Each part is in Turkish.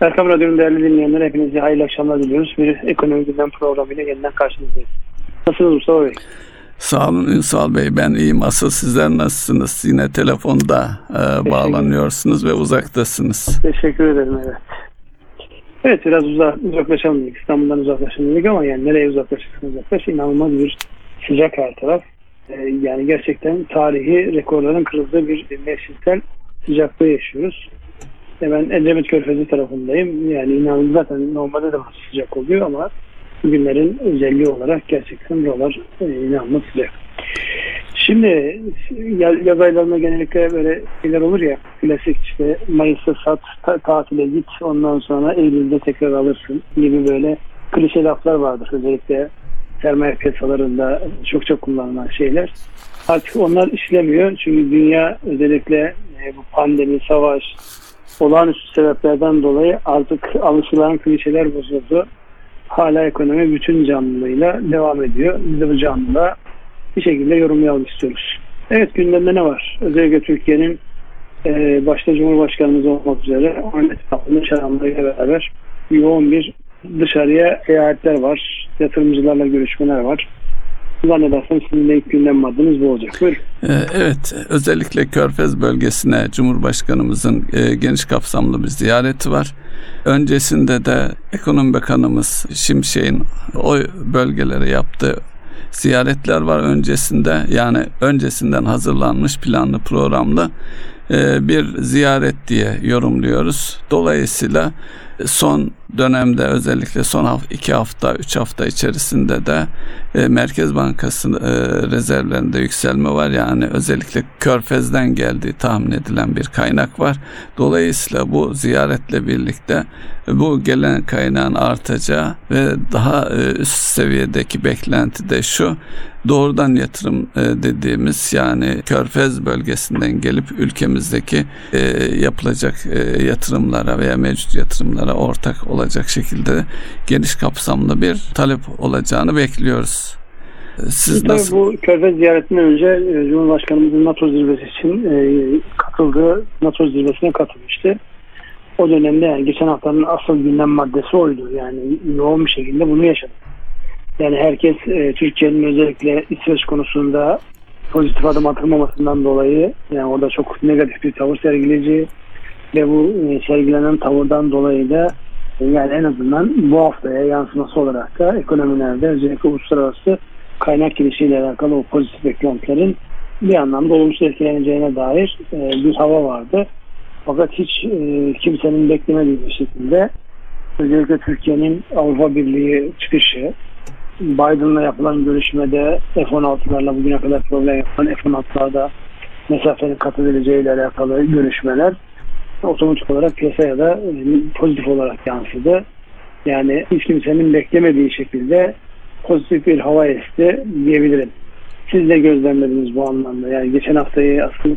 Erkam Radyo'nun değerli dinleyenler hepinize hayırlı akşamlar diliyoruz. Bir ekonomi gündem programıyla yeniden karşınızdayız. Nasılsınız Mustafa Bey? Sağ olun Ünsal Bey ben iyiyim. Asıl sizler nasılsınız? Yine telefonda e, bağlanıyorsunuz ve uzaktasınız. Teşekkür ederim evet. Evet biraz uzak, uzaklaşalım dedik. İstanbul'dan uzaklaşalım dedik ama yani nereye uzaklaşırsan uzaklaş inanılmaz bir sıcak her taraf. Ee, yani gerçekten tarihi rekorların kırıldığı bir mevsimsel sıcaklığı yaşıyoruz. E ben Edremit Körfezi tarafındayım. Yani inanılmaz zaten normalde de sıcak oluyor ama bugünlerin özelliği olarak gerçekten buralar e, inanılmaz sıcak. Şimdi yaz aylarında genellikle böyle şeyler olur ya klasik işte Mayıs'ta sat, ta, tatile git ondan sonra Eylül'de tekrar alırsın gibi böyle klişe laflar vardır. Özellikle sermaye piyasalarında çok çok kullanılan şeyler. Artık onlar işlemiyor. Çünkü dünya özellikle e, bu pandemi, savaş, olağanüstü sebeplerden dolayı artık alışılan klişeler bozuldu. Hala ekonomi bütün canlılığıyla devam ediyor. Biz de bu canlılığa bir şekilde yorumlayalım istiyoruz. Evet gündemde ne var? Özellikle Türkiye'nin e, başta Cumhurbaşkanımız olmak üzere onun etrafında çağrımlarıyla beraber yoğun bir dışarıya seyahatler var. Yatırımcılarla görüşmeler var. Zannedersem sizin de ilk gündem maddeniz bu olacak. Buyurun. Evet, özellikle Körfez bölgesine Cumhurbaşkanımızın e, geniş kapsamlı bir ziyareti var. Öncesinde de Ekonomi Bakanımız Şimşek'in o bölgelere yaptığı ziyaretler var öncesinde yani öncesinden hazırlanmış planlı programlı e, bir ziyaret diye yorumluyoruz. Dolayısıyla son dönemde özellikle son iki hafta, üç hafta içerisinde de e, Merkez Bankası e, rezervlerinde yükselme var. Yani özellikle Körfez'den geldiği tahmin edilen bir kaynak var. Dolayısıyla bu ziyaretle birlikte bu gelen kaynağın artacağı ve daha e, üst seviyedeki beklenti de şu doğrudan yatırım e, dediğimiz yani Körfez bölgesinden gelip ülkemizdeki e, yapılacak e, yatırımlara veya mevcut yatırımlara ortak olacak şekilde geniş kapsamlı bir talep olacağını bekliyoruz. Siz Tabii nasıl? Bu Körfez ziyaretinden önce e, Cumhurbaşkanımızın NATO zirvesi için e, katıldığı NATO zirvesine katılmıştı. O dönemde yani geçen haftanın asıl gündem maddesi oydu. Yani yoğun bir şekilde bunu yaşadık. Yani herkes e, Türkiye'nin özellikle İsveç konusunda pozitif adım atılmamasından dolayı yani orada çok negatif bir tavır sergileyeceği ve bu e, sergilenen tavırdan dolayı da e, yani en azından bu haftaya yansıması olarak da ekonomilerde özellikle uluslararası kaynak girişiyle alakalı o pozitif beklentilerin bir anlamda olumsuz etkileneceğine dair e, bir hava vardı. Fakat hiç kimsenin beklemediği bir şekilde özellikle Türkiye'nin Avrupa Birliği çıkışı, Biden'la yapılan görüşmede F-16'larla bugüne kadar problem yapan F-16'larda mesafenin kat edileceğiyle alakalı görüşmeler otomatik olarak piyasaya da e, pozitif olarak yansıdı. Yani hiç kimsenin beklemediği şekilde pozitif bir hava esti diyebilirim. Siz de gözlemlediniz bu anlamda. Yani geçen haftayı aslında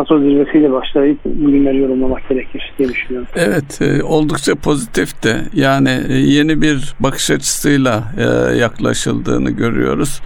NATO zirvesiyle başlayıp bugünleri yorumlamak gerekir diye düşünüyorum. Evet e, oldukça pozitif de yani e, yeni bir bakış açısıyla e, yaklaşıldığını görüyoruz.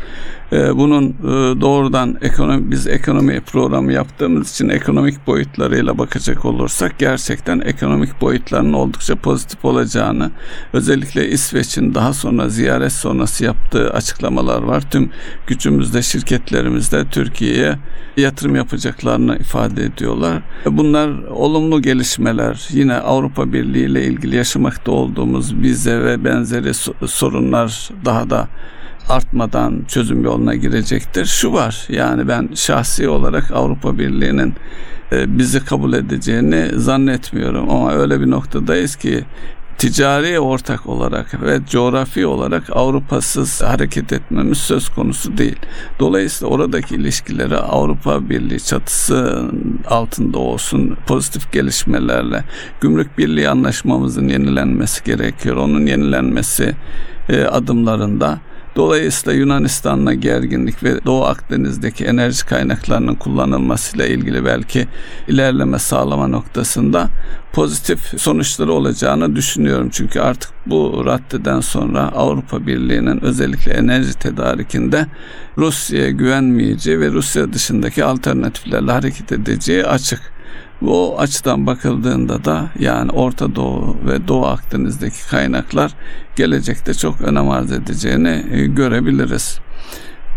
Bunun doğrudan ekonomi biz ekonomi programı yaptığımız için ekonomik boyutlarıyla bakacak olursak gerçekten ekonomik boyutlarının oldukça pozitif olacağını özellikle İsveç'in daha sonra ziyaret sonrası yaptığı açıklamalar var. Tüm gücümüzde şirketlerimizde Türkiye'ye yatırım yapacaklarını ifade ediyorlar. Bunlar olumlu gelişmeler. Yine Avrupa Birliği ile ilgili yaşamakta olduğumuz vize ve benzeri sorunlar daha da artmadan çözüm yoluna girecektir. Şu var yani ben şahsi olarak Avrupa Birliği'nin e, bizi kabul edeceğini zannetmiyorum ama öyle bir noktadayız ki ticari ortak olarak ve coğrafi olarak Avrupa'sız hareket etmemiz söz konusu değil. Dolayısıyla oradaki ilişkileri Avrupa Birliği çatısı altında olsun pozitif gelişmelerle gümrük birliği anlaşmamızın yenilenmesi gerekiyor. Onun yenilenmesi e, adımlarında Dolayısıyla Yunanistan'la gerginlik ve Doğu Akdeniz'deki enerji kaynaklarının kullanılmasıyla ilgili belki ilerleme sağlama noktasında pozitif sonuçları olacağını düşünüyorum. Çünkü artık bu raddeden sonra Avrupa Birliği'nin özellikle enerji tedarikinde Rusya'ya güvenmeyeceği ve Rusya dışındaki alternatiflerle hareket edeceği açık. Bu açıdan bakıldığında da yani Orta Doğu ve Doğu Akdeniz'deki kaynaklar gelecekte çok önem arz edeceğini e, görebiliriz.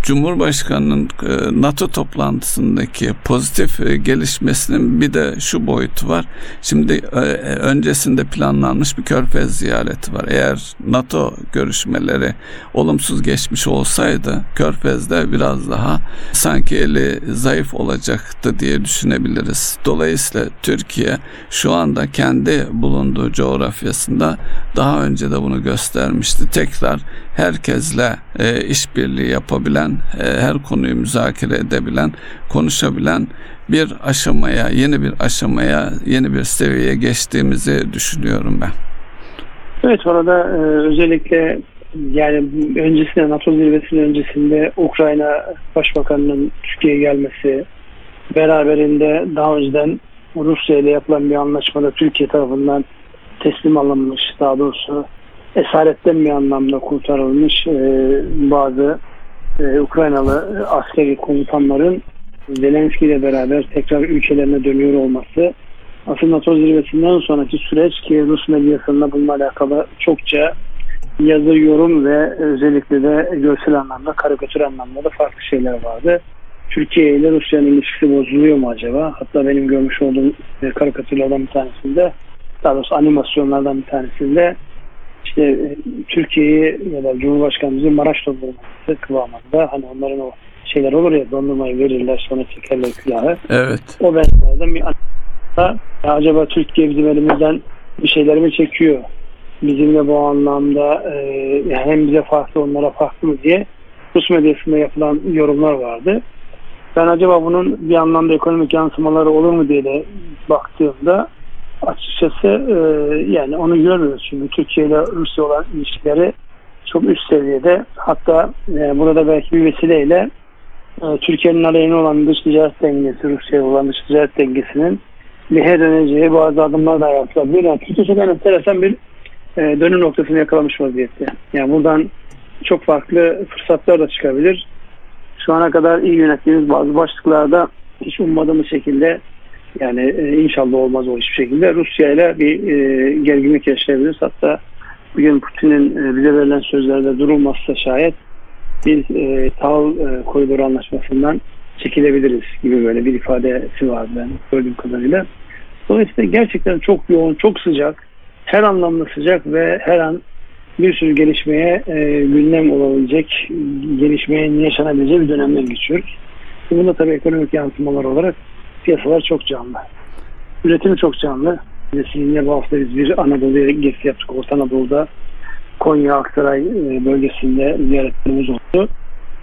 Cumhurbaşkanının e, NATO toplantısındaki pozitif e, gelişmesinin bir de şu boyutu var. Şimdi e, öncesinde planlanmış bir körfez ziyareti var. Eğer NATO görüşmeleri olumsuz geçmiş olsaydı körfezde biraz daha sanki eli zayıf olacaktı diye düşünebiliriz. Dolayısıyla Türkiye şu anda kendi bulunduğu coğrafyasında daha önce de bunu göstermişti. Tekrar herkesle işbirliği yapabilen e, her konuyu müzakere edebilen, konuşabilen bir aşamaya, yeni bir aşamaya, yeni bir seviyeye geçtiğimizi düşünüyorum ben. Evet orada e, özellikle yani öncesinde NATO zirvesinin öncesinde Ukrayna Başbakanı'nın Türkiye'ye gelmesi beraberinde daha önceden Rusya ile yapılan bir anlaşmada Türkiye tarafından teslim alınmış daha doğrusu esaretten bir anlamda kurtarılmış e, bazı e, Ukraynalı askeri komutanların Zelenski ile beraber tekrar ülkelerine dönüyor olması aslında NATO zirvesinden sonraki süreç ki Rus medyasında bununla alakalı çokça yazı, yorum ve özellikle de görsel anlamda, karikatür anlamda da farklı şeyler vardı. Türkiye ile Rusya'nın ilişkisi bozuluyor mu acaba? Hatta benim görmüş olduğum e, karikatürlerden bir tanesinde, daha doğrusu animasyonlardan bir tanesinde işte e, Türkiye'yi ya da Cumhurbaşkanımızı Maraş dondurması kıvamında hani onların o şeyler olur ya dondurmayı verirler sonra çekerler külahı. Evet. O benzerden bir ya acaba Türkiye bizim elimizden bir şeyler mi çekiyor? Bizimle bu anlamda e, hem bize farklı onlara farklı mı diye Rus medyasında yapılan yorumlar vardı. Ben acaba bunun bir anlamda ekonomik yansımaları olur mu diye de baktığımda açıkçası e, yani onu görmüyoruz şimdi Türkiye ile Rusya olan ilişkileri çok üst seviyede hatta e, burada belki bir vesileyle e, Türkiye'nin aleyhine olan dış ticaret dengesi Rusya olan dış ticaret dengesinin lihe döneceği bazı adımlar da yapılabilir. Yani Türkiye çok enteresan bir e, dönüm noktasını yakalamış vaziyette. Yani buradan çok farklı fırsatlar da çıkabilir. Şu ana kadar iyi yönettiğimiz bazı başlıklarda hiç ummadığımız şekilde yani e, inşallah olmaz o hiçbir şekilde. Rusya ile bir e, gerginlik yaşayabiliriz. Hatta bugün Putin'in e, bize verilen sözlerde durulmazsa şayet biz e, Tal e, koridoru anlaşmasından çekilebiliriz gibi böyle bir ifadesi vardı ben gördüğüm kadarıyla. Dolayısıyla gerçekten çok yoğun, çok sıcak, her anlamda sıcak ve her an bir sürü gelişmeye e, gündem olabilecek, gelişmeye yaşanabileceği bir dönemden geçiyoruz. Bunda tabii ekonomik yansımalar olarak piyasalar çok canlı. Üretimi çok canlı. Sizinle bu hafta biz bir Anadolu'ya gezi yaptık. Orta Anadolu'da Konya Aksaray e, bölgesinde ziyaretlerimiz oldu.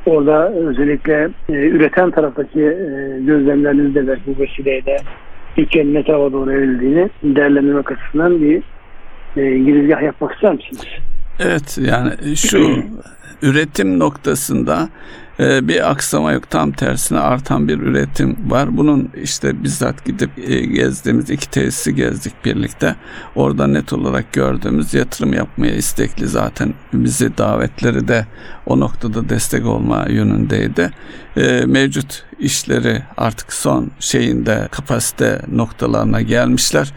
Orada özellikle e, üreten taraftaki e, gözlemleriniz de belki bu vesileyle Türkiye'nin ne tarafa doğru evrildiğini değerlendirmek açısından bir e, girizgah yapmak ister misiniz? Evet yani şu üretim noktasında bir aksama yok. Tam tersine artan bir üretim var. Bunun işte bizzat gidip e, gezdiğimiz iki tesisi gezdik birlikte. Orada net olarak gördüğümüz yatırım yapmaya istekli zaten. Bizi davetleri de o noktada destek olma yönündeydi. E, mevcut işleri artık son şeyinde kapasite noktalarına gelmişler.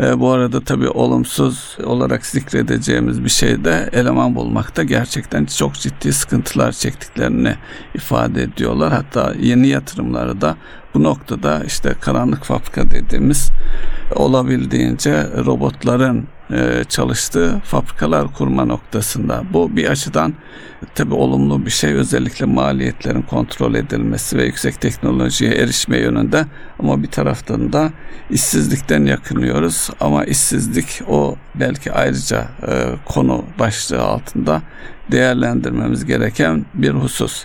E, bu arada tabii olumsuz olarak zikredeceğimiz bir şey de eleman bulmakta gerçekten çok ciddi sıkıntılar çektiklerini ifade ediyorlar. Hatta yeni yatırımları da bu noktada işte karanlık fabrika dediğimiz olabildiğince robotların çalıştığı fabrikalar kurma noktasında. Bu bir açıdan tabi olumlu bir şey. Özellikle maliyetlerin kontrol edilmesi ve yüksek teknolojiye erişme yönünde. Ama bir taraftan da işsizlikten yakınıyoruz. Ama işsizlik o belki ayrıca e, konu başlığı altında değerlendirmemiz gereken bir husus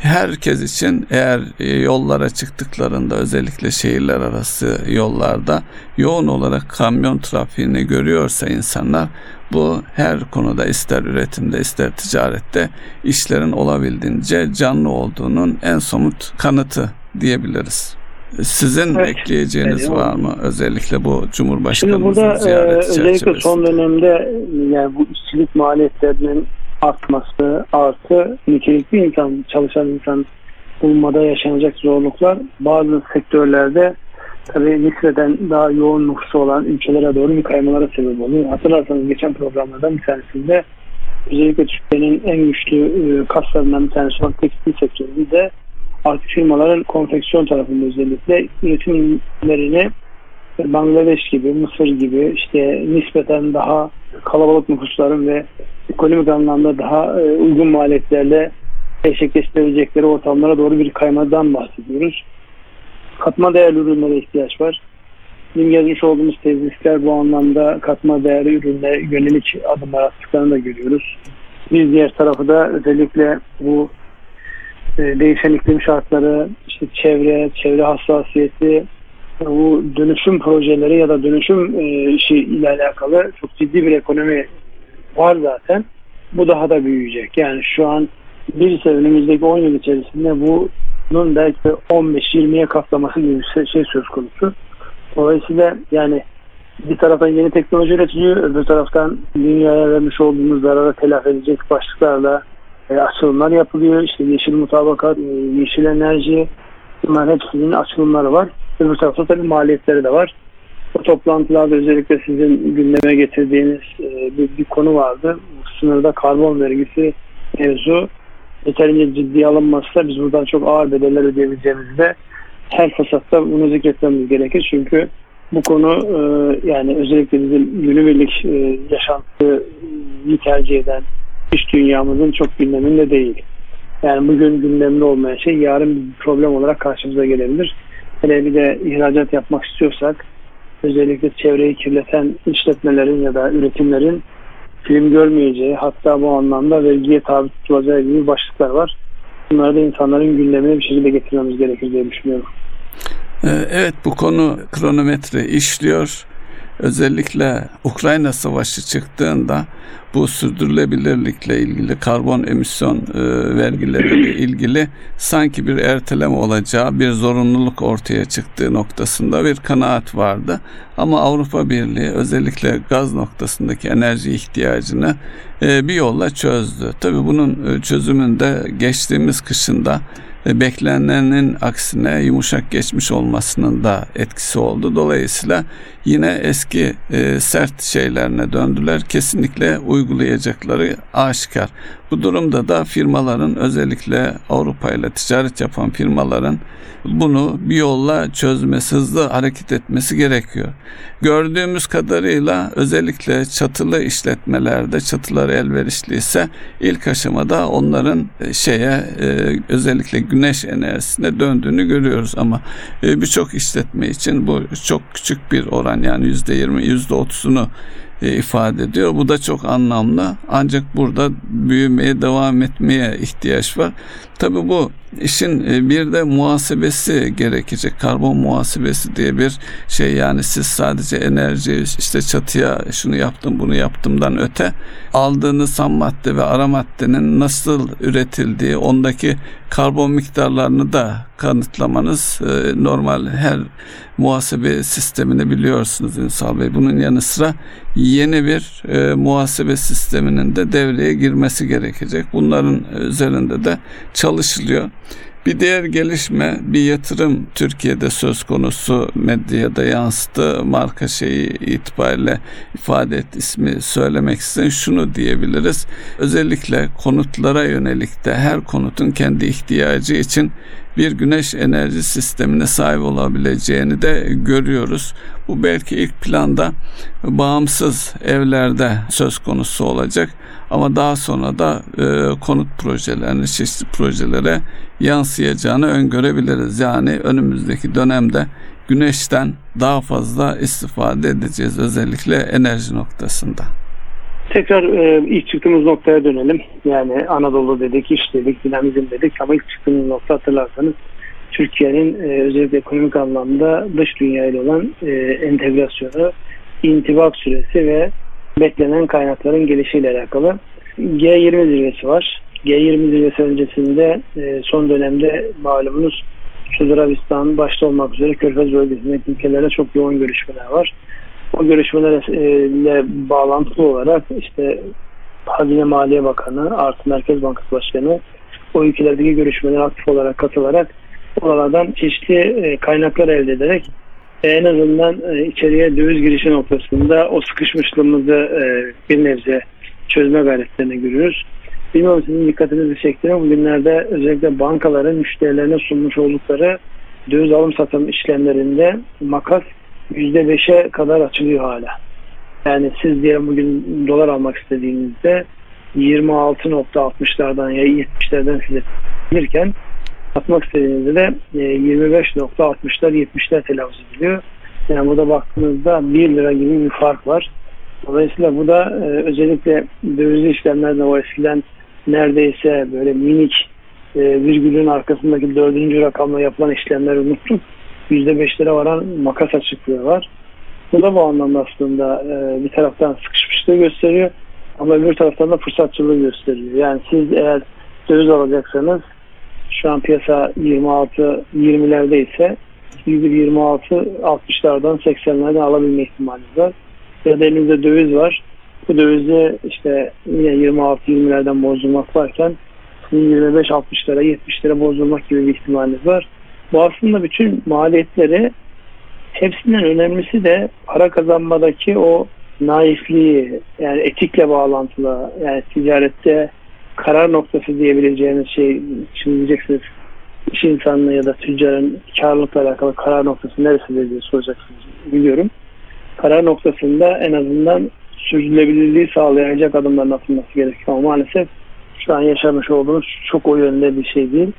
herkes için eğer e, yollara çıktıklarında özellikle şehirler arası yollarda yoğun olarak kamyon trafiğini görüyorsa insanlar bu her konuda ister üretimde ister ticarette işlerin olabildiğince canlı olduğunun en somut kanıtı diyebiliriz. Sizin evet. ekleyeceğiniz evet, var mı özellikle bu Cumhurbaşkanımızın ziyareti e, özellikle son dönemde yani bu işçilik maliyetlerinin artması artı nitelikli insan, çalışan insan bulmada yaşanacak zorluklar bazı sektörlerde tabii nispeten daha yoğun nüfusu olan ülkelere doğru bir kaymalara sebep oluyor. Hatırlarsanız geçen programlardan bir tanesinde özellikle Türkiye'nin en güçlü e, kaslarından bir tanesi olan tekstil sektöründe artık firmaların konfeksiyon tarafında özellikle üretimlerini Bangladeş gibi, Mısır gibi işte nispeten daha kalabalık nüfusların ve ekonomik anlamda daha e, uygun maliyetlerle gerçekleştirebilecekleri ortamlara doğru bir kaymadan bahsediyoruz. Katma değerli ürünlere ihtiyaç var. Bizim yazmış olduğumuz tezisler bu anlamda katma değerli ürünlere yönelik adımlar attıklarını da görüyoruz. Bir diğer tarafı da özellikle bu e, değişen iklim şartları, işte çevre, çevre hassasiyeti, bu dönüşüm projeleri ya da dönüşüm e, işi ile alakalı çok ciddi bir ekonomi var zaten. Bu daha da büyüyecek. Yani şu an bir önümüzdeki 10 yıl içerisinde bunun belki 15-20'ye katlaması gibi bir şey söz konusu. Dolayısıyla yani bir taraftan yeni teknoloji üretiliyor, öbür taraftan dünyaya vermiş olduğumuz zarara telafi edecek başlıklarla e, açılımlar yapılıyor. İşte yeşil mutabakat, e, yeşil enerji, bunlar hepsinin açılımları var. Öbür tarafta tabii maliyetleri de var. O toplantılarda özellikle sizin gündeme getirdiğiniz e, bir, bir konu vardı. Sınırda karbon vergisi mevzu yeterince ciddiye alınmazsa biz buradan çok ağır bedeller ödeyebileceğimizi de her fırsatta bunu zikretmemiz gerekir. Çünkü bu konu e, yani özellikle bizim günübirlik e, yaşantıyı tercih eden iş dünyamızın çok gündeminde değil. Yani bugün gündemde olmayan şey yarın bir problem olarak karşımıza gelebilir. Hele bir de ihracat yapmak istiyorsak özellikle çevreyi kirleten işletmelerin ya da üretimlerin film görmeyeceği hatta bu anlamda vergiye tabi tutulacağı gibi başlıklar var. Bunları da insanların gündemine bir şekilde getirmemiz gerekir diye düşünüyorum. Ee, evet bu konu kronometre işliyor. Özellikle Ukrayna Savaşı çıktığında bu sürdürülebilirlikle ilgili karbon emisyon e, vergileriyle ilgili sanki bir erteleme olacağı bir zorunluluk ortaya çıktığı noktasında bir kanaat vardı. Ama Avrupa Birliği özellikle gaz noktasındaki enerji ihtiyacını e, bir yolla çözdü. Tabii bunun e, çözümünde geçtiğimiz kışında beklenenin aksine yumuşak geçmiş olmasının da etkisi oldu. Dolayısıyla yine eski e, sert şeylerine döndüler. Kesinlikle uygulayacakları aşikar. Bu durumda da firmaların özellikle Avrupa ile ticaret yapan firmaların bunu bir yolla çözmesi, hızlı hareket etmesi gerekiyor. Gördüğümüz kadarıyla özellikle çatılı işletmelerde çatılar elverişliyse ilk aşamada onların e, şeye e, özellikle güneş enerjisine döndüğünü görüyoruz ama e, birçok işletme için bu çok küçük bir oran yani yüzde yirmi, yüzde otuzunu ifade ediyor. Bu da çok anlamlı. Ancak burada büyümeye devam etmeye ihtiyaç var. Tabii bu işin e, bir de muhasebesi gerekecek. Karbon muhasebesi diye bir şey yani siz sadece enerji işte çatıya şunu yaptım bunu yaptımdan öte aldığınız ham madde ve ara maddenin nasıl üretildiği ondaki karbon miktarlarını da kanıtlamanız e, normal her muhasebe sistemini biliyorsunuz Ünsal Bey. Bunun yanı sıra yeni bir e, muhasebe sisteminin de devreye girmesi gerekecek. Bunların üzerinde de çalışılıyor. Bir diğer gelişme bir yatırım Türkiye'de söz konusu medyada yansıdı. Marka şeyi itibariyle ifade et ismi söylemek istedim. Şunu diyebiliriz. Özellikle konutlara yönelik de her konutun kendi ihtiyacı için bir güneş enerji sistemine sahip olabileceğini de görüyoruz. Bu belki ilk planda bağımsız evlerde söz konusu olacak ama daha sonra da e, konut projelerine, çeşitli projelere yansıyacağını öngörebiliriz. Yani önümüzdeki dönemde güneşten daha fazla istifade edeceğiz özellikle enerji noktasında. Tekrar e, ilk çıktığımız noktaya dönelim. Yani Anadolu dedik, iş dedik, dinamizm dedik ama ilk çıktığımız nokta hatırlarsanız Türkiye'nin e, özellikle ekonomik anlamda dış dünyayla olan e, entegrasyonu, intibak süresi ve beklenen kaynakların gelişiyle alakalı. G20 zirvesi var. G20 zirvesi öncesinde e, son dönemde malumunuz Suudi Arabistan başta olmak üzere Körfez bölgesindeki ülkelerde çok yoğun görüşmeler var. O görüşmelerle bağlantılı olarak işte Hazine Maliye Bakanı artı Merkez Bankası Başkanı o ülkelerdeki görüşmelere aktif olarak katılarak oralardan çeşitli e, kaynaklar elde ederek en azından e, içeriye döviz girişi noktasında o sıkışmışlığımızı e, bir nebze çözme gayretlerini görüyoruz. Bilmiyorum sizin dikkatinizi çekti mi? Bugünlerde özellikle bankaların müşterilerine sunmuş oldukları döviz alım satım işlemlerinde makas %5'e kadar açılıyor hala. Yani siz diyelim bugün dolar almak istediğinizde 26.60'lardan ya 70'lerden size gelirken atmak istediğinizde de 25.60'lar e, 70'ler telaffuz ediliyor. Yani burada baktığınızda 1 lira gibi bir fark var. Dolayısıyla bu da e, özellikle dövizli işlemlerde o eskiden neredeyse böyle minik e, virgülün arkasındaki dördüncü rakamla yapılan işlemleri unuttum. %5'lere varan makas açıklığı var. Bu da bu anlamda aslında e, bir taraftan sıkışmışlığı gösteriyor ama öbür taraftan da fırsatçılığı gösteriyor. Yani siz eğer döviz alacaksanız şu an piyasa 26 20'lerde ise 26 60'lardan 80'lerden alabilme ihtimaliniz var. Ya da elinizde döviz var. Bu dövizi işte yine 26-20'lerden bozdurmak varken 25-60'lara 70'lere bozdurmak gibi bir ihtimaliniz var. Bu aslında bütün maliyetleri hepsinden önemlisi de para kazanmadaki o naifliği yani etikle bağlantılı yani ticarette karar noktası diyebileceğiniz şey şimdi diyeceksiniz iş insanlığı ya da tüccarın karlılıkla alakalı karar noktası neresidir diye soracaksınız biliyorum. Karar noktasında en azından sürdürülebilirliği sağlayacak adımların atılması gerekiyor ama maalesef şu an yaşamış olduğumuz çok o yönde bir şey değil.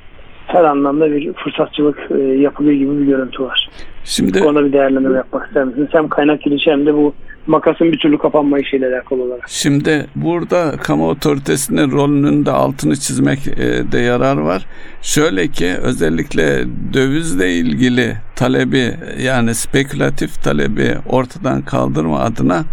Her anlamda bir fırsatçılık e, yapılıyor gibi bir görüntü var. Şimdi ona bir değerlendirme yapmak ister misiniz? Hem kaynak girişi hem de bu makasın bir türlü kapanma işiyle alakalı olarak. Şimdi burada kamu otoritesinin rolünün de altını çizmek e, de yarar var. Şöyle ki özellikle dövizle ilgili talebi yani spekülatif talebi ortadan kaldırma adına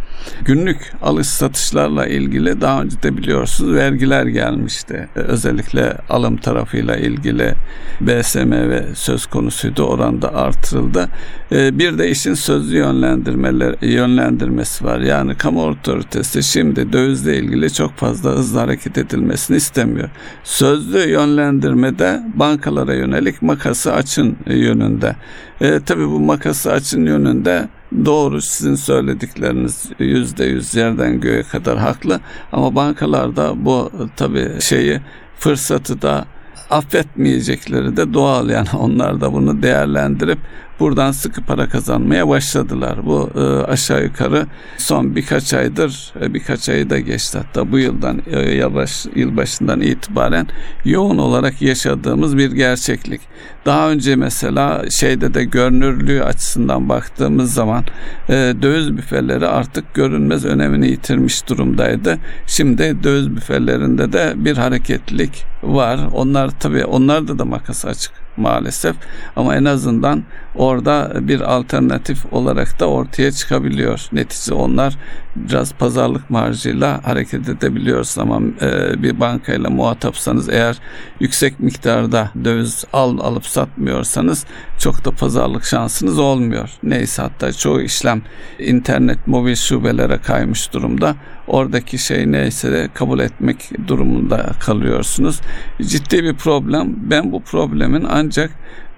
günlük alış satışlarla ilgili daha önce de biliyorsunuz vergiler gelmişti. Özellikle alım tarafıyla ilgili BSM ve söz konusuydu oranda artırıldı. E, bir de işin sözlü yönlendirmeler yönlendirmesi var. Yani kamu otoritesi şimdi dövizle ilgili çok fazla hızlı hareket edilmesini istemiyor. Sözlü yönlendirmede bankalara yönelik makası açın yönünde. E, tabii bu makası açın yönünde doğru sizin söyledikleriniz yüzde yüz yerden göğe kadar haklı. Ama bankalarda bu tabii şeyi fırsatı da affetmeyecekleri de doğal. Yani onlar da bunu değerlendirip buradan sıkı para kazanmaya başladılar. Bu e, aşağı yukarı son birkaç aydır e, birkaç ayı da geçti hatta bu yıldan e, yavaş yıl başından itibaren yoğun olarak yaşadığımız bir gerçeklik. Daha önce mesela şeyde de görünürlüğü açısından baktığımız zaman e, döviz büfeleri artık görünmez önemini yitirmiş durumdaydı. Şimdi döviz büfelerinde de bir hareketlilik var. Onlar tabii onlarda da makas açık maalesef ama en azından orada bir alternatif olarak da ortaya çıkabiliyor. Netice onlar biraz pazarlık marjıyla hareket edebiliyoruz ama e, bir bankayla muhatapsanız eğer yüksek miktarda döviz al alıp satmıyorsanız çok da pazarlık şansınız olmuyor. Neyse hatta çoğu işlem internet mobil şubelere kaymış durumda. Oradaki şey neyse de kabul etmek durumunda kalıyorsunuz. Ciddi bir problem. Ben bu problemin ancak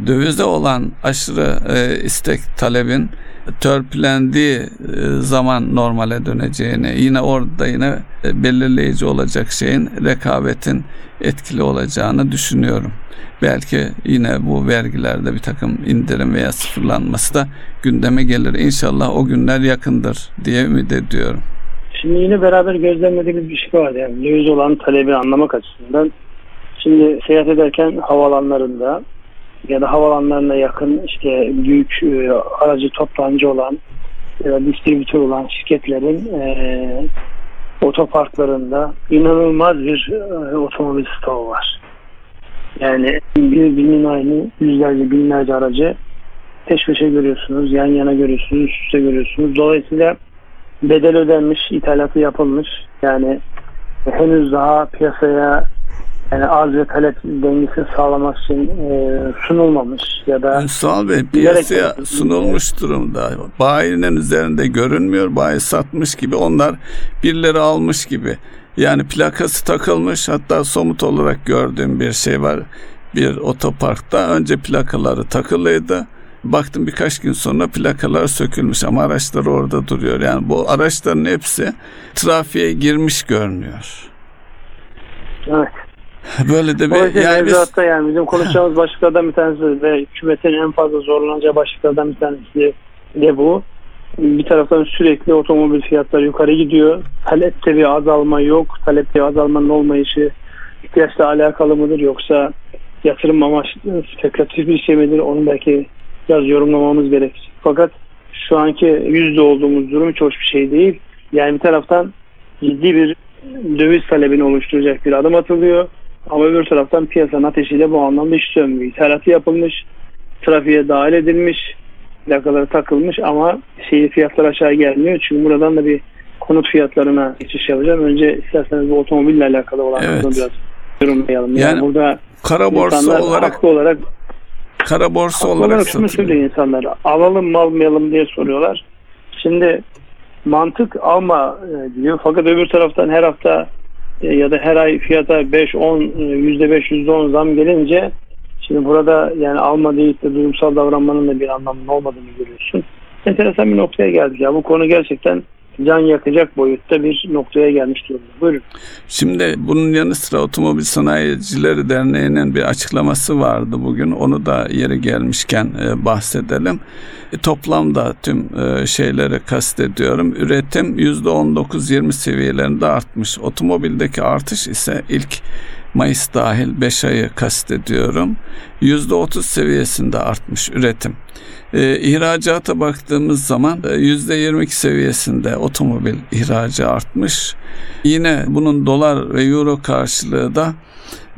dövize olan aşırı e, istek talebin törpülendiği e, zaman normale döneceğini yine orada yine e, belirleyici olacak şeyin rekabetin etkili olacağını düşünüyorum. Belki yine bu vergilerde bir takım indirim veya sıfırlanması da gündeme gelir. İnşallah o günler yakındır diye ümit ediyorum. Şimdi yine beraber gözlemlediğimiz bir şey var. Yani döviz olan talebi anlamak açısından. Şimdi seyahat ederken havalanlarında ya da havalanlarına yakın işte büyük e, aracı toptancı olan ya distribütör olan şirketlerin e, otoparklarında inanılmaz bir e, otomobil stoğu var. Yani bir binin aynı yüzlerce binlerce aracı peş peşe görüyorsunuz, yan yana görüyorsunuz, üst üste görüyorsunuz. Dolayısıyla bedel ödenmiş, ithalatı yapılmış. Yani henüz daha piyasaya yani arz ve talep dengesini sağlamak için e, sunulmamış ya da Ünsal Bey piyasaya sunulmuş durumda. Bayinin üzerinde görünmüyor. Bayi satmış gibi onlar birileri almış gibi. Yani plakası takılmış hatta somut olarak gördüğüm bir şey var. Bir otoparkta önce plakaları takılıydı. Baktım birkaç gün sonra plakalar sökülmüş ama araçlar orada duruyor. Yani bu araçların hepsi trafiğe girmiş görünüyor. Evet. Böyle de bir yani biz... yani bizim konuşacağımız başlıklardan bir tanesi ve hükümetin en fazla zorlanacağı başlıklardan bir tanesi de bu. Bir taraftan sürekli otomobil fiyatları yukarı gidiyor. Talepte bir azalma yok. Talepte bir azalmanın olmayışı ihtiyaçla alakalı mıdır yoksa yatırım amaçlı spekülatif bir şey midir? Onu belki biraz yorumlamamız gerekir. Fakat şu anki yüzde olduğumuz durum hiç hoş bir şey değil. Yani bir taraftan ciddi bir döviz talebini oluşturacak bir adım atılıyor. Ama öbür taraftan piyasanın ateşiyle bu anlamda iş sönmüyor. İthalatı yapılmış, trafiğe dahil edilmiş, plakaları takılmış ama şeyi fiyatlar aşağı gelmiyor. Çünkü buradan da bir konut fiyatlarına geçiş yapacağım. Önce isterseniz bu otomobille alakalı olan evet. biraz yorumlayalım. Yani, yani burada kara borsa olarak haklı olarak kara borsa olarak, olarak şunu söylüyor insanlar. Alalım mı almayalım diye soruyorlar. Şimdi mantık alma e, diyor. Fakat öbür taraftan her hafta ya da her ay fiyata 5 10 yüzde 5 %10 zam gelince şimdi burada yani alma deyip de duygusal davranmanın da bir anlamının olmadığını görüyorsun. Enteresan bir noktaya geldik ya. Bu konu gerçekten can yakacak boyutta bir noktaya gelmiş durumda. Buyurun. Şimdi bunun yanı sıra Otomobil Sanayicileri Derneği'nin bir açıklaması vardı bugün. Onu da yeri gelmişken e, bahsedelim. E, toplamda tüm e, şeyleri kastediyorum. Üretim %19-20 seviyelerinde artmış. Otomobildeki artış ise ilk Mayıs dahil 5 ayı kastediyorum. %30 seviyesinde artmış üretim. E, ihracata baktığımız zaman e, %22 seviyesinde otomobil ihracı artmış. Yine bunun dolar ve euro karşılığı da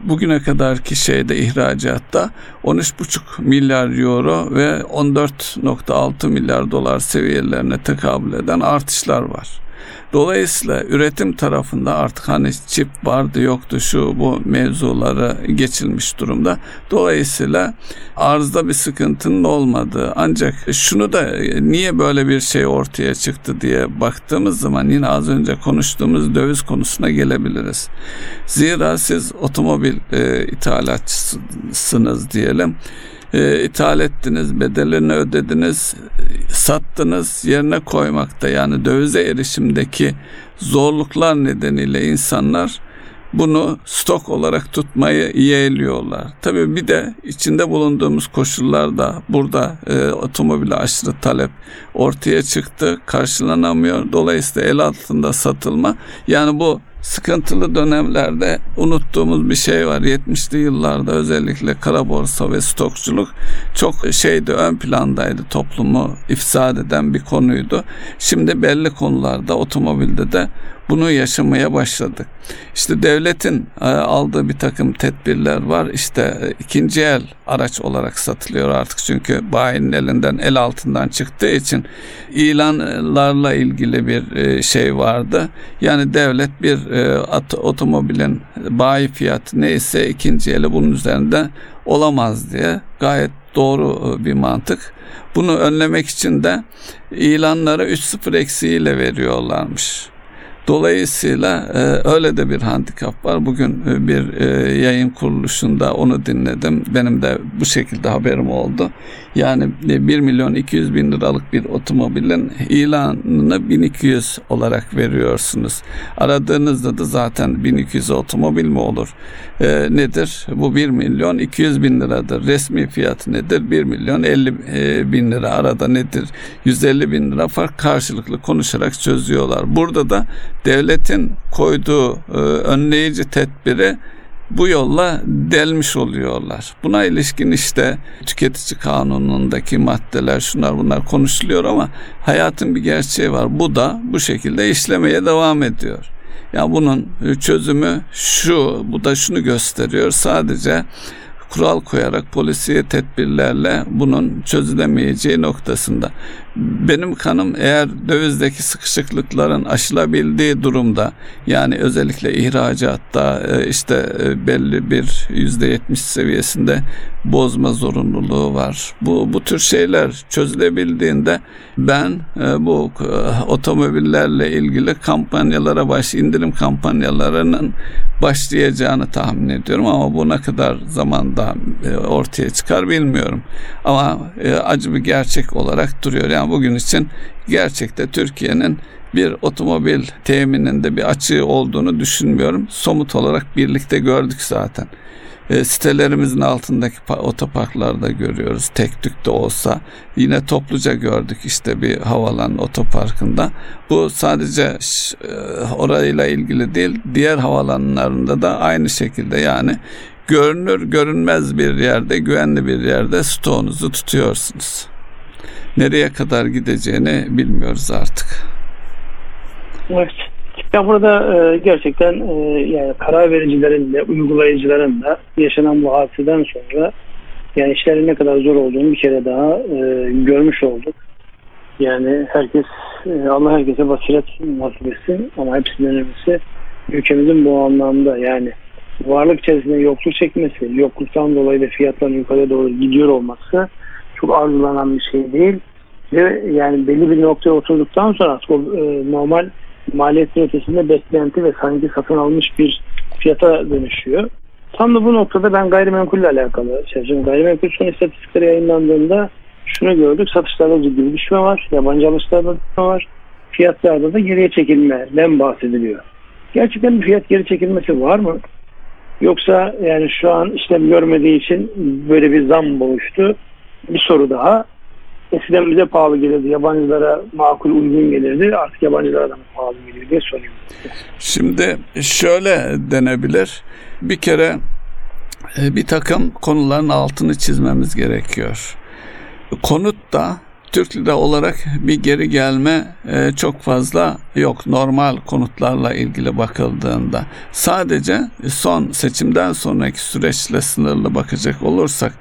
bugüne kadarki şeyde ihracatta 13,5 milyar euro ve 14,6 milyar dolar seviyelerine tekabül eden artışlar var. Dolayısıyla üretim tarafında artık hani çip vardı yoktu şu bu mevzuları geçilmiş durumda. Dolayısıyla arzda bir sıkıntının olmadığı ancak şunu da niye böyle bir şey ortaya çıktı diye baktığımız zaman yine az önce konuştuğumuz döviz konusuna gelebiliriz. Zira siz otomobil e, ithalatçısınız diyelim e, ithal ettiniz, bedelini ödediniz, sattınız yerine koymakta yani dövize erişimdeki zorluklar nedeniyle insanlar bunu stok olarak tutmayı yeğliyorlar. Tabii bir de içinde bulunduğumuz koşullarda burada e, otomobile aşırı talep ortaya çıktı, karşılanamıyor. Dolayısıyla el altında satılma yani bu sıkıntılı dönemlerde unuttuğumuz bir şey var. 70'li yıllarda özellikle kara borsa ve stokçuluk çok şeydi ön plandaydı toplumu ifsad eden bir konuydu. Şimdi belli konularda otomobilde de bunu yaşamaya başladık. İşte devletin e, aldığı bir takım tedbirler var. İşte e, ikinci el araç olarak satılıyor artık çünkü bayinin elinden el altından çıktığı için ilanlarla ilgili bir e, şey vardı. Yani devlet bir otomobilin bayi fiyatı neyse ikinci eli bunun üzerinde olamaz diye gayet doğru bir mantık. Bunu önlemek için de ilanları 3-0 eksiğiyle veriyorlarmış. Dolayısıyla e, öyle de bir handikap var. Bugün e, bir e, yayın kuruluşunda onu dinledim. Benim de bu şekilde haberim oldu. Yani e, 1 milyon 200 bin liralık bir otomobilin ilanını 1200 olarak veriyorsunuz. Aradığınızda da zaten 1200 otomobil mi olur? E, nedir? Bu 1 milyon 200 bin liradır. Resmi fiyatı nedir? 1 milyon 50 e, bin lira. Arada nedir? 150 bin lira fark karşılıklı konuşarak çözüyorlar. Burada da devletin koyduğu e, önleyici tedbiri bu yolla delmiş oluyorlar. Buna ilişkin işte tüketici kanunundaki maddeler şunlar bunlar konuşuluyor ama hayatın bir gerçeği var. Bu da bu şekilde işlemeye devam ediyor. Ya bunun çözümü şu, bu da şunu gösteriyor. Sadece kural koyarak polisiye tedbirlerle bunun çözülemeyeceği noktasında. Benim kanım eğer dövizdeki sıkışıklıkların aşılabildiği durumda yani özellikle ihracatta e, işte e, belli bir yüzde yetmiş seviyesinde bozma zorunluluğu var. Bu, bu tür şeyler çözülebildiğinde ben e, bu otomobillerle ilgili kampanyalara baş indirim kampanyalarının başlayacağını tahmin ediyorum ama bu ne kadar zamanda da e, ortaya çıkar bilmiyorum. Ama e, acı bir gerçek olarak duruyor. Yani bugün için gerçekte Türkiye'nin bir otomobil temininde bir açığı olduğunu düşünmüyorum. Somut olarak birlikte gördük zaten. E, sitelerimizin altındaki otoparklarda görüyoruz. Tek tük de olsa yine topluca gördük işte bir havalan otoparkında. Bu sadece e, orayla ilgili değil diğer havalanlarında da aynı şekilde yani görünür görünmez bir yerde güvenli bir yerde stoğunuzu tutuyorsunuz. Nereye kadar gideceğini bilmiyoruz artık. Evet. Ya burada e, gerçekten e, yani karar vericilerin de uygulayıcıların da yaşanan bu hadiseden sonra yani işlerin ne kadar zor olduğunu bir kere daha e, görmüş olduk. Yani herkes e, Allah herkese basiret nasip etsin ama hepsinden önemlisi ülkemizin bu anlamda yani varlık içerisinde yokluk çekmesi, yokluktan dolayı da fiyatların yukarıya doğru gidiyor olması çok arzulanan bir şey değil. Ve yani belli bir noktaya oturduktan sonra o, e, normal maliyetin ötesinde beklenti ve sanki satın almış bir fiyata dönüşüyor. Tam da bu noktada ben gayrimenkulle alakalı çalışıyorum. Gayrimenkul son istatistikleri yayınlandığında şunu gördük. Satışlarda ciddi bir düşme var. Yabancı alışlarda düşme var. Fiyatlarda da geriye çekilmeden bahsediliyor. Gerçekten bir fiyat geri çekilmesi var mı? Yoksa yani şu an işlem görmediği için böyle bir zam oluştu. Bir soru daha. Eskiden bize pahalı gelirdi. Yabancılara makul uygun gelirdi. Artık yabancılara da pahalı geliyor diye soruyorum. Şimdi şöyle denebilir. Bir kere e, bir takım konuların altını çizmemiz gerekiyor. Konut da Türk lira olarak bir geri gelme e, çok fazla yok normal konutlarla ilgili bakıldığında. Sadece son seçimden sonraki süreçle sınırlı bakacak olursak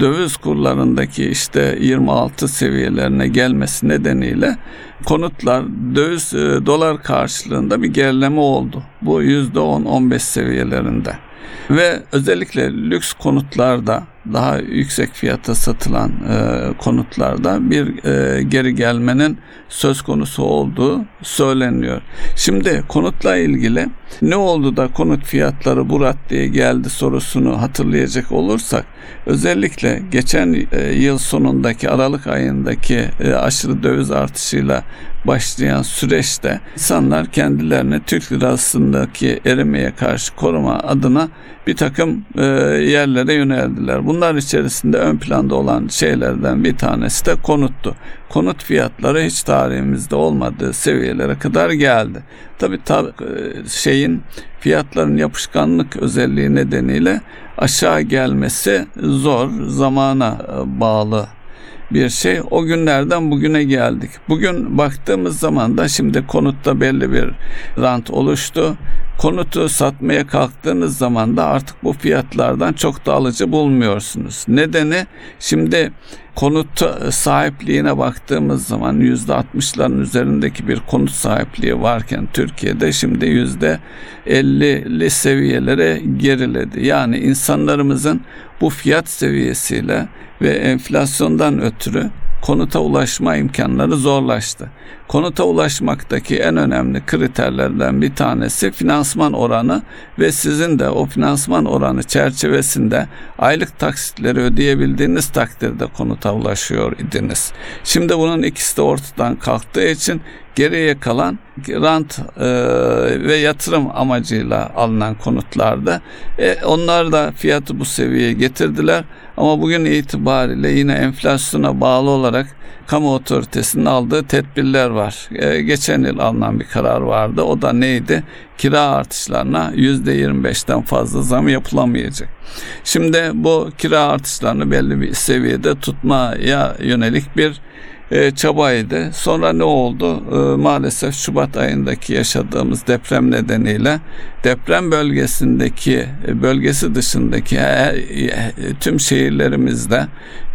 döviz kurlarındaki işte 26 seviyelerine gelmesi nedeniyle konutlar döviz e, dolar karşılığında bir gerileme oldu. Bu %10-15 seviyelerinde. Ve özellikle lüks konutlarda daha yüksek fiyata satılan e, konutlarda bir e, geri gelmenin söz konusu olduğu söyleniyor. Şimdi konutla ilgili ne oldu da konut fiyatları bu raddeye geldi sorusunu hatırlayacak olursak özellikle geçen e, yıl sonundaki Aralık ayındaki e, aşırı döviz artışıyla başlayan süreçte insanlar kendilerini Türk lirasındaki erimeye karşı koruma adına bir takım e, yerlere yöneldiler. Bunlar içerisinde ön planda olan şeylerden bir tanesi de konuttu. Konut fiyatları hiç tarihimizde olmadığı seviyelere kadar geldi. Tabii ta, e, şeyin fiyatların yapışkanlık özelliği nedeniyle aşağı gelmesi zor, zamana e, bağlı bir şey. O günlerden bugüne geldik. Bugün baktığımız zaman da şimdi konutta belli bir rant oluştu. Konutu satmaya kalktığınız zaman da artık bu fiyatlardan çok da alıcı bulmuyorsunuz. Nedeni şimdi konut sahipliğine baktığımız zaman yüzde 60'ların üzerindeki bir konut sahipliği varken Türkiye'de şimdi yüzde 50'li seviyelere geriledi. Yani insanlarımızın bu fiyat seviyesiyle ve enflasyondan ötürü konuta ulaşma imkanları zorlaştı. Konuta ulaşmaktaki en önemli kriterlerden bir tanesi finansman oranı ve sizin de o finansman oranı çerçevesinde aylık taksitleri ödeyebildiğiniz takdirde konuta ulaşıyor idiniz. Şimdi bunun ikisi de ortadan kalktığı için geriye kalan rant e, ve yatırım amacıyla alınan konutlarda e, onlar da fiyatı bu seviyeye getirdiler ama bugün itibariyle yine enflasyona bağlı olarak kamu otoritesinin aldığı tedbirler var. E, geçen yıl alınan bir karar vardı. O da neydi? Kira artışlarına %25'ten fazla zam yapılamayacak. Şimdi bu kira artışlarını belli bir seviyede tutmaya yönelik bir e, çabaydı. Sonra ne oldu? E, maalesef Şubat ayındaki yaşadığımız deprem nedeniyle deprem bölgesindeki e, bölgesi dışındaki her, e, tüm şehirlerimizde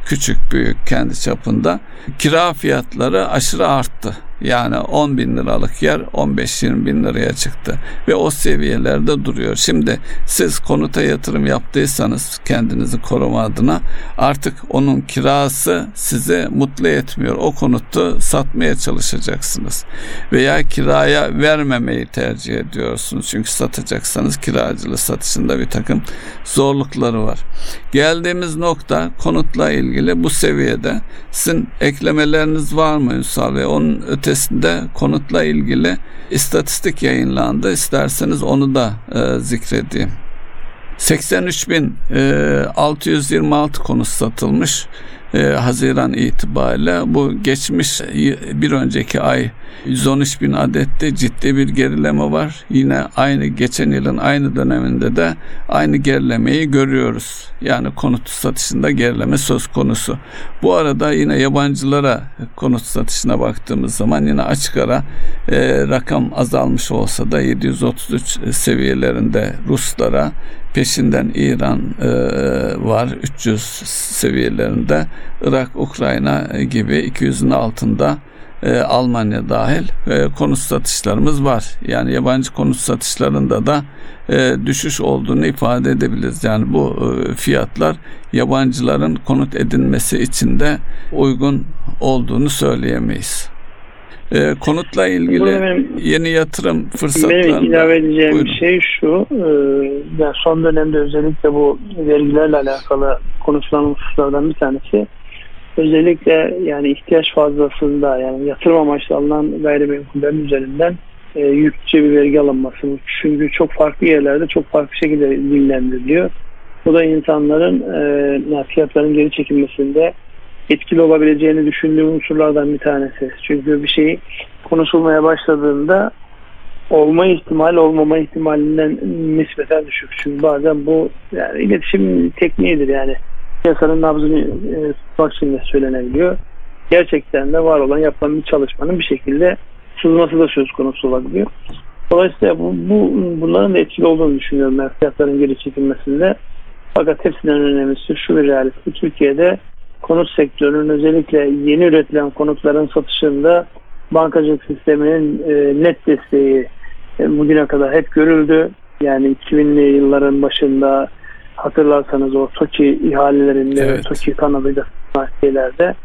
küçük büyük kendi çapında kira fiyatları aşırı arttı. Yani 10 bin liralık yer 15-20 bin liraya çıktı ve o seviyelerde duruyor. Şimdi siz konuta yatırım yaptıysanız kendinizi koruma adına artık onun kirası sizi mutlu etmiyor. O konutu satmaya çalışacaksınız veya kiraya vermemeyi tercih ediyorsunuz. Çünkü satacaksanız kiracılı satışında bir takım zorlukları var. Geldiğimiz nokta konutla ilgili bu seviyede sizin eklemeleriniz var mı Ünsal Bey? Onun ötesi ötesinde konutla ilgili istatistik yayınlandı. İsterseniz onu da e, zikredeyim. 83.626 e, konut satılmış e, Haziran itibariyle bu geçmiş bir önceki ay 113 bin adette ciddi bir gerileme var. Yine aynı geçen yılın aynı döneminde de aynı gerilemeyi görüyoruz. Yani konut satışında gerileme söz konusu. Bu arada yine yabancılara konut satışına baktığımız zaman yine açık ara e, rakam azalmış olsa da 733 seviyelerinde Ruslara peşinden İran e, var 300 seviyelerinde Irak, Ukrayna gibi 200'ün altında e, Almanya dahil e, konut satışlarımız var. Yani yabancı konut satışlarında da e, düşüş olduğunu ifade edebiliriz. Yani bu e, fiyatlar yabancıların konut edinmesi için de uygun olduğunu söyleyemeyiz. E, konutla ilgili benim, yeni yatırım fırsatları. Benim ilave edeceğim Buyurun. şey şu, e, yani son dönemde özellikle bu vergilerle alakalı konuşulan hususlardan bir tanesi özellikle yani ihtiyaç fazlasında yani yatırım amaçlı alınan gayrimenkullerin üzerinden e, yüklüce bir vergi alınması. Çünkü çok farklı yerlerde çok farklı şekilde dillendiriliyor. Bu da insanların e, fiyatların geri çekilmesinde etkili olabileceğini düşündüğüm unsurlardan bir tanesi. Çünkü bir şey konuşulmaya başladığında olma ihtimali olmama ihtimalinden nispeten düşük. Çünkü bazen bu yani iletişim tekniğidir yani piyasanın nabzını e, tutmak için de söylenebiliyor. Gerçekten de var olan yapılan bir çalışmanın bir şekilde sızması da söz konusu olabiliyor. Dolayısıyla bu, bu bunların da etkili olduğunu düşünüyorum ben fiyatların geri çekilmesinde. Fakat hepsinden önemlisi şu bir realite. Türkiye'de konut sektörünün özellikle yeni üretilen konutların satışında bankacılık sisteminin e, net desteği e, bugüne kadar hep görüldü. Yani 2000'li yılların başında hatırlarsanız o TOKİ ihalelerinde, evet. TOKİ kanalıyla şeylerde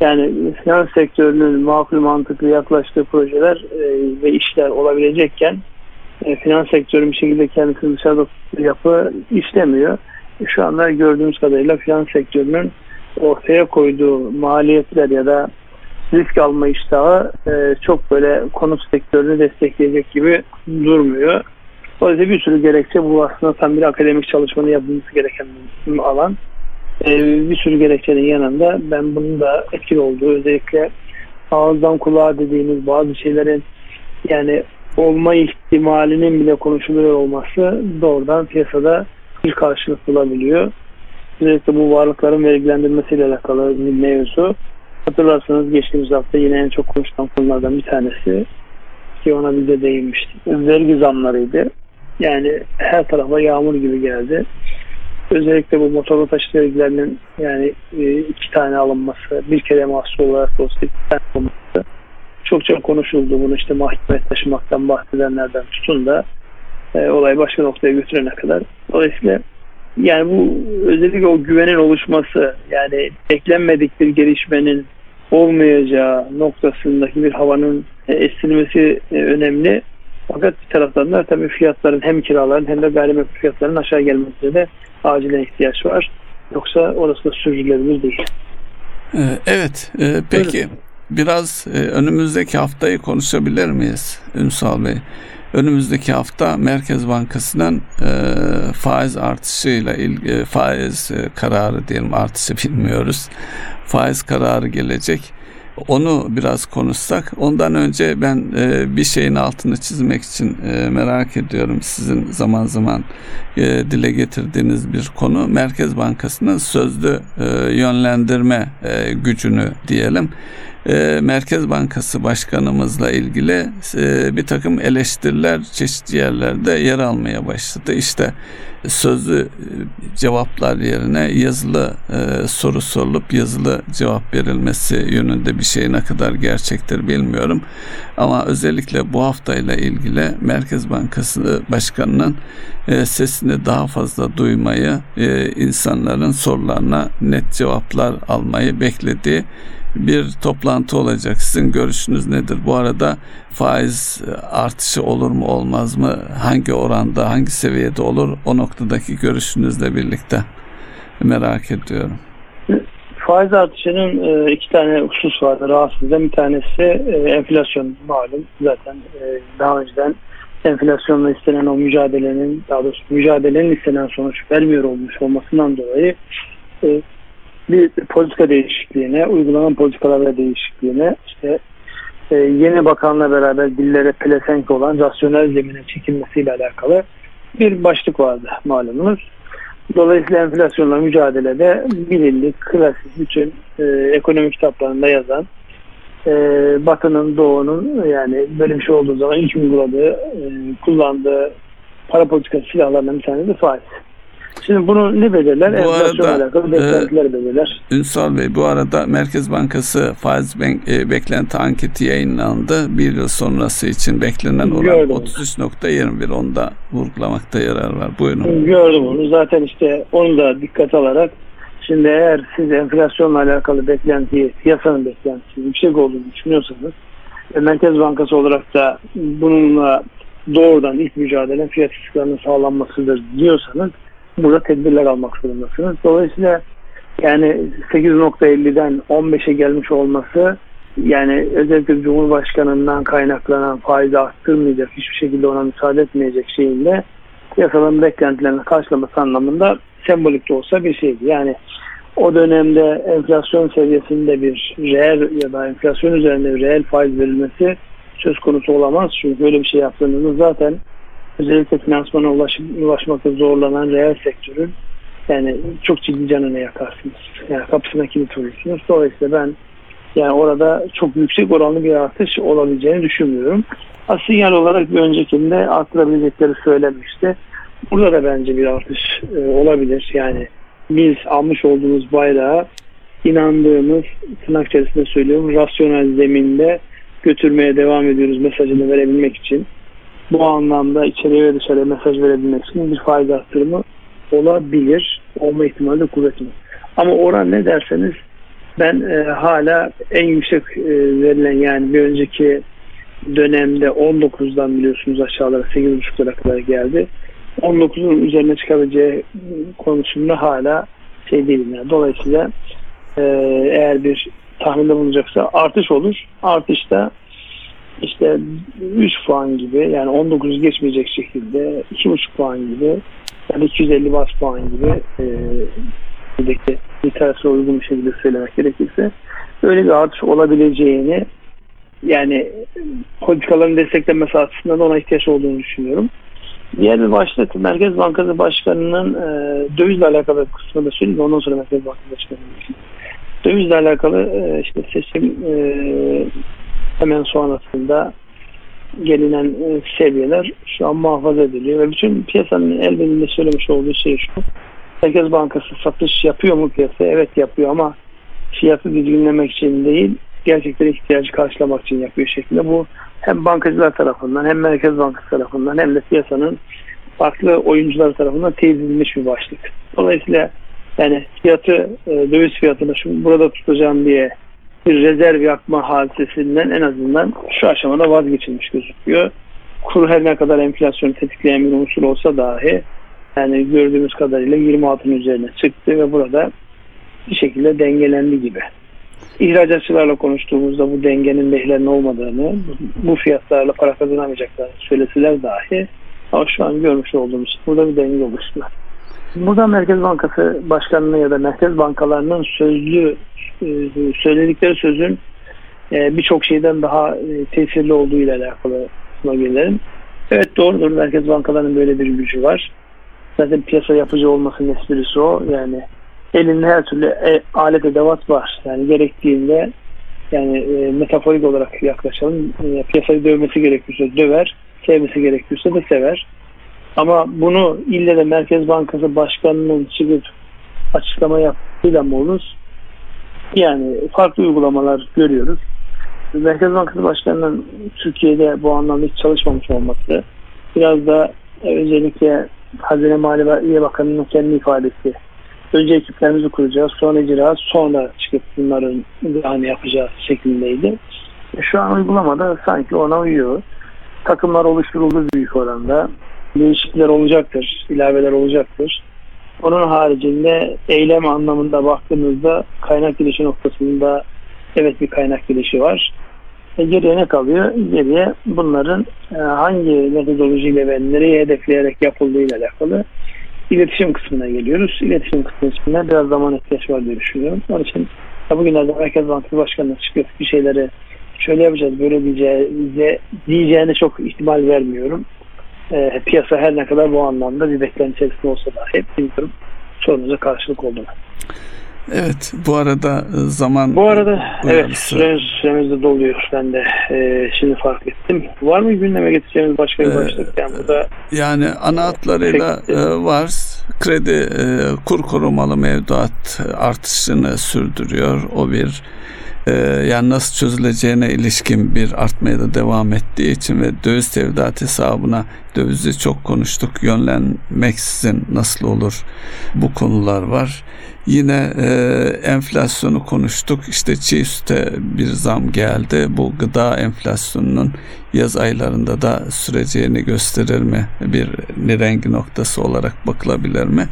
yani finans sektörünün makul mantıklı yaklaştığı projeler e, ve işler olabilecekken e, finans sektörü bir şekilde kendisini dışarıda yapı işlemiyor. Şu anda gördüğümüz kadarıyla finans sektörünün ortaya koyduğu maliyetler ya da risk alma iştahı e, çok böyle konut sektörünü destekleyecek gibi durmuyor. Dolayısıyla bir sürü gerekçe bu aslında tam bir akademik çalışmanın yapılması gereken bir alan. Ee, bir sürü gerekçenin yanında ben bunun da etkili olduğu özellikle ağızdan kulağa dediğimiz bazı şeylerin yani olma ihtimalinin bile konuşuluyor olması doğrudan piyasada bir karşılık bulabiliyor. Özellikle bu varlıkların vergilendirmesiyle alakalı bir mevzu. Hatırlarsanız geçtiğimiz hafta yine en çok konuşulan konulardan bir tanesi ki ona biz de değinmiştik. Vergi zamlarıydı. Yani her tarafa yağmur gibi geldi. Özellikle bu motorlu taşıt vergilerinin yani e, iki tane alınması, bir kere mahsul olarak da olsa iki tane alınması çokça konuşuldu. Bunu işte mahkemeye taşımaktan bahsedenlerden tutun da e, olayı başka noktaya götürene kadar. Dolayısıyla yani bu özellikle o güvenin oluşması yani beklenmedik bir gelişmenin olmayacağı noktasındaki bir havanın e, estilmesi e, önemli. Fakat bir taraftan da tabii fiyatların hem kiraların hem de gayrimenkul fiyatlarının aşağı gelmesine de acilen ihtiyaç var. Yoksa orası da sürdürülebilir değil. Ee, evet. E, peki Buyurun. biraz e, önümüzdeki haftayı konuşabilir miyiz Ünsal Bey? Önümüzdeki hafta Merkez Bankası'nın e, faiz artışıyla ilgili faiz e, kararı diyelim artışı bilmiyoruz. Faiz kararı gelecek. Onu biraz konuşsak. Ondan önce ben e, bir şeyin altını çizmek için e, merak ediyorum. Sizin zaman zaman e, dile getirdiğiniz bir konu. Merkez Bankası'nın sözlü e, yönlendirme e, gücünü diyelim. E, Merkez Bankası Başkanımızla ilgili e, bir takım eleştiriler çeşitli yerlerde yer almaya başladı. İşte sözlü e, cevaplar yerine yazılı e, soru sorulup yazılı cevap verilmesi yönünde bir şey ne kadar gerçektir bilmiyorum. Ama özellikle bu haftayla ilgili Merkez Bankası Başkanı'nın sesini daha fazla duymayı, insanların sorularına net cevaplar almayı beklediği bir toplantı olacak. Sizin görüşünüz nedir? Bu arada faiz artışı olur mu olmaz mı? Hangi oranda, hangi seviyede olur? O noktadaki görüşünüzle birlikte merak ediyorum. Faiz artışının e, iki tane husus vardı rahatsız eden. Bir tanesi e, enflasyon malum. Zaten e, daha önceden enflasyonla istenen o mücadelenin daha doğrusu mücadelenin istenen sonuç vermiyor olmuş olmasından dolayı bir politika değişikliğine, uygulanan politikalarla değişikliğine işte e, yeni bakanla beraber dillere pelesenk olan rasyonel zemine çekilmesiyle alakalı bir başlık vardı malumunuz. Dolayısıyla enflasyonla mücadelede bilindik, klasik bütün e, ekonomi kitaplarında yazan e, Batı'nın, Doğu'nun yani böyle bir şey olduğu zaman ilk uyguladığı, e, kullandığı para politikası silahlarından bir tanesi de faiz. Şimdi bunu ne belirler? Bu arada alakalı beklentiler e, belirler. Ünsal Bey bu arada Merkez Bankası faiz ben, e, beklenti anketi yayınlandı. Bir yıl sonrası için beklenen oran 33.21 onda vurgulamakta yarar var. Buyurun. Gördüm onu. Zaten işte onu da dikkat alarak şimdi eğer siz enflasyonla alakalı beklentiyi, piyasanın beklentisi yüksek olduğunu düşünüyorsanız ve Merkez Bankası olarak da bununla doğrudan ilk mücadele fiyat istikrarının sağlanmasıdır diyorsanız burada tedbirler almak zorundasınız. Dolayısıyla yani 8.50'den 15'e gelmiş olması yani özellikle Cumhurbaşkanı'ndan kaynaklanan faizi arttırmayacak, hiçbir şekilde ona müsaade etmeyecek şeyinde yasaların beklentilerini karşılaması anlamında sembolik de olsa bir şeydi. Yani o dönemde enflasyon seviyesinde bir reel ya da enflasyon üzerinde bir reel faiz verilmesi söz konusu olamaz. Çünkü böyle bir şey yaptığınızda zaten özellikle finansmana ulaşım, ulaşmakta zorlanan reel sektörün yani çok ciddi canını yakarsınız. Yani kapısına kilit vurursunuz. Dolayısıyla ben yani orada çok yüksek oranlı bir artış olabileceğini düşünmüyorum. Sinyal olarak bir öncekinde arttırabilecekleri söylenmişti. Burada da bence bir artış e, olabilir. Yani biz almış olduğumuz bayrağı inandığımız tırnak içerisinde söylüyorum rasyonel zeminde götürmeye devam ediyoruz mesajını verebilmek için bu anlamda içeriye ve dışarıya mesaj verebilmek için bir faiz arttırımı olabilir. Olma ihtimali de kuvvetli. Ama oran ne derseniz ben e, hala en yüksek e, verilen yani bir önceki dönemde 19'dan biliyorsunuz aşağılara 8.5'lara kadar geldi. 19'un üzerine çıkabileceği konusunda hala şey değilim. Yani. Dolayısıyla e, eğer bir tahminde bulunacaksa artış olur. Artışta işte 3 puan gibi yani 19 geçmeyecek şekilde 2,5 puan gibi yani 250 bas puan gibi e, literatüre uygun bir şekilde söylemek gerekirse öyle bir artış olabileceğini yani politikaların desteklenmesi açısından ona ihtiyaç olduğunu düşünüyorum. Diğer bir başlık Merkez Bankası Başkanı'nın e, dövizle alakalı kısmını da söyleyeyim ondan sonra Merkez Bankası Başkanı'nın dövizle alakalı e, işte seçim e, hemen sonrasında gelinen e, seviyeler şu an muhafaza ediliyor ve bütün piyasanın elbette söylemiş olduğu şey şu. Merkez Bankası satış yapıyor mu piyasaya? Evet yapıyor ama fiyatı düzgünlemek için değil, gerçekten ihtiyacı karşılamak için yapıyor şeklinde. Bu hem bankacılar tarafından hem Merkez Bankası tarafından hem de piyasanın farklı oyuncular tarafından teyit edilmiş bir başlık. Dolayısıyla yani fiyatı, e, döviz fiyatını şu burada tutacağım diye bir rezerv yapma hadisesinden en azından şu aşamada vazgeçilmiş gözüküyor. Kur her ne kadar enflasyonu tetikleyen bir unsur olsa dahi yani gördüğümüz kadarıyla 26'ın üzerine çıktı ve burada bir şekilde dengelendi gibi. İhracatçılarla konuştuğumuzda bu dengenin lehlerinin olmadığını, bu fiyatlarla para kazanamayacaklarını söylesiler dahi ama şu an görmüş olduğumuz burada bir denge oluştu. Burada Merkez Bankası Başkanı'na ya da Merkez Bankalarının sözlü e, söyledikleri sözün e, birçok şeyden daha e, tesirli olduğu ile alakalı gelelim. Evet doğrudur. Merkez bankalarının böyle bir gücü var. Zaten piyasa yapıcı olmasının esprisi o. Yani elinde her türlü alet edevat var. Yani gerektiğinde yani metaforik olarak yaklaşalım. piyasayı dövmesi gerekiyorsa döver, sevmesi gerekiyorsa da sever. Ama bunu ille de Merkez Bankası Başkanı'nın çıkıp açıklama yaptığıyla mı olur? Yani farklı uygulamalar görüyoruz. Merkez Bankası Başkanı'nın Türkiye'de bu anlamda hiç çalışmamış olması biraz da özellikle Hazine Maliye Bakanı'nın kendi ifadesi önce ekiplerimizi kuracağız sonra icra sonra çıkıp bunların hani yapacağız şeklindeydi. Şu an uygulamada sanki ona uyuyor. Takımlar oluşturuldu büyük oranda. Değişiklikler olacaktır, ilaveler olacaktır. Onun haricinde eylem anlamında baktığımızda kaynak girişi noktasında evet bir kaynak girişi var. E geriye ne kalıyor? Geriye bunların e, hangi metodolojiyle ve nereye hedefleyerek yapıldığıyla alakalı iletişim kısmına geliyoruz. İletişim kısmına biraz zaman ihtiyaç var diye düşünüyorum. Onun için bugünlerde Merkez Bankası Başkanı çıkıp bir şeyleri şöyle yapacağız böyle diyeceğine, diyeceğine çok ihtimal vermiyorum. E, piyasa her ne kadar bu anlamda bir beklenti içerisinde olsa da hep bilmiyorum sorunuza karşılık olduğunu. Evet bu arada e, zaman Bu arada evet süremiz, süremiz de doluyor. Ben de e, şimdi fark ettim. Var mı gündeme getireceğimiz başka bir başlık? Yani burada yani ana hatlarıyla e, var. Kredi e, kur korumalı mevduat artışını sürdürüyor. O bir e, yani nasıl çözüleceğine ilişkin bir artmaya da devam ettiği için ve döviz tevdiat hesabına dövizi çok konuştuk. Yönlenmeksizin nasıl olur bu konular var. Yine e, enflasyonu konuştuk. İşte çiğ süte bir zam geldi. Bu gıda enflasyonunun yaz aylarında da süreceğini gösterir mi? Bir nirengi noktası olarak bakılabilir mi?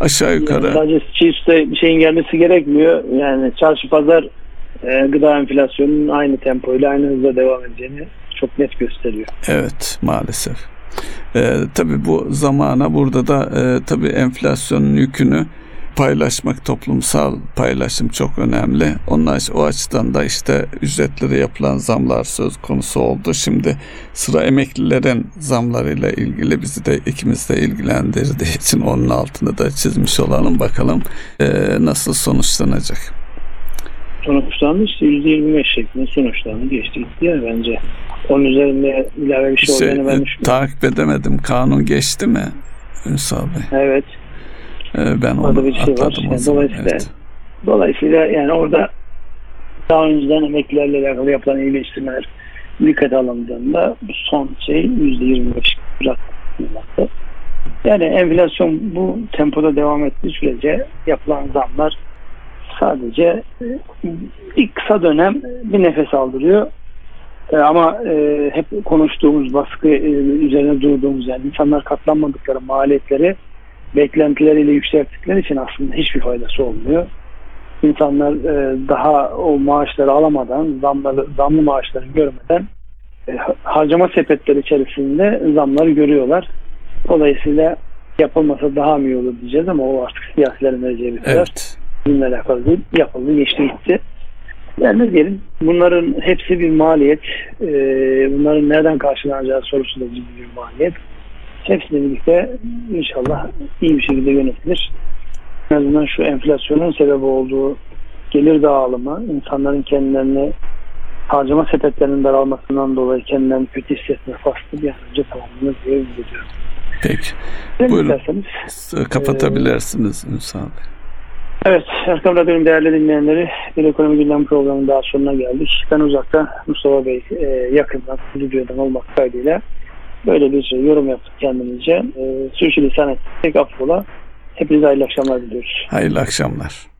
Aşağı yukarı. Yani sadece çiğ süte bir şeyin gelmesi gerekmiyor. Yani çarşı pazar e, gıda enflasyonunun aynı tempoyla aynı hızla devam edeceğini çok net gösteriyor. Evet maalesef. E, tabii bu zamana burada da e, tabii enflasyonun yükünü paylaşmak, toplumsal paylaşım çok önemli. Onun o açıdan da işte ücretlere yapılan zamlar söz konusu oldu. Şimdi sıra emeklilerin zamlarıyla ilgili bizi de ikimiz de ilgilendirdiği için onun altını da çizmiş olalım. Bakalım e, nasıl sonuçlanacak. Sonuçlandı işte %25 şeklinde sonuçlandı geçti gitti ya bence. Onun üzerinde ilave bir şey, şey olduğunu ben e, düşünüyorum. Takip edemedim. Kanun geçti mi Ünsal Bey? Evet. Ee, ben onu bir şey var. Yani dolayısıyla, evet. dolayısıyla yani orada daha önceden emeklilerle alakalı yapılan iyileştirmeler dikkate alındığında bu son şey %25 bırakılmakta. Yani enflasyon bu tempoda devam ettiği sürece yapılan zamlar sadece ilk kısa dönem bir nefes aldırıyor. E, ama e, hep konuştuğumuz baskı e, üzerine durduğumuz yani insanlar katlanmadıkları maliyetleri beklentileriyle yükselttikleri için aslında hiçbir faydası olmuyor. İnsanlar e, daha o maaşları alamadan, zamları, zamlı maaşları görmeden e, harcama sepetleri içerisinde zamları görüyorlar. Dolayısıyla yapılmasa daha mı iyi olur diyeceğiz ama o artık siyasilerin vereceği bir karar. Evet. Bununla alakalı değil. Yapıldı, geçti gitti. Yani ne diyelim bunların hepsi bir maliyet. E, bunların nereden karşılanacağı sorusu da bir maliyet. Hepsiyle birlikte inşallah iyi bir şekilde yönetilir. En azından şu enflasyonun sebebi olduğu gelir dağılımı, insanların kendilerini harcama sepetlerinin daralmasından dolayı kendilerini kötü hissetme faslı bir an önce tamamlanır diye ümit ediyorum. Peki. Ne Buyurun. Kapatabilirsiniz Ünsal Bey. Evet, Erkam Radyo'nun değerli dinleyenleri bir ekonomi gündem programının daha sonuna geldik. Ben uzakta Mustafa Bey e, yakından stüdyodan olmak kaydıyla böyle bir şey, yorum yaptık kendimizce. E, sürçülisan ettik affola. Hepinize hayırlı akşamlar diliyoruz. Hayırlı akşamlar.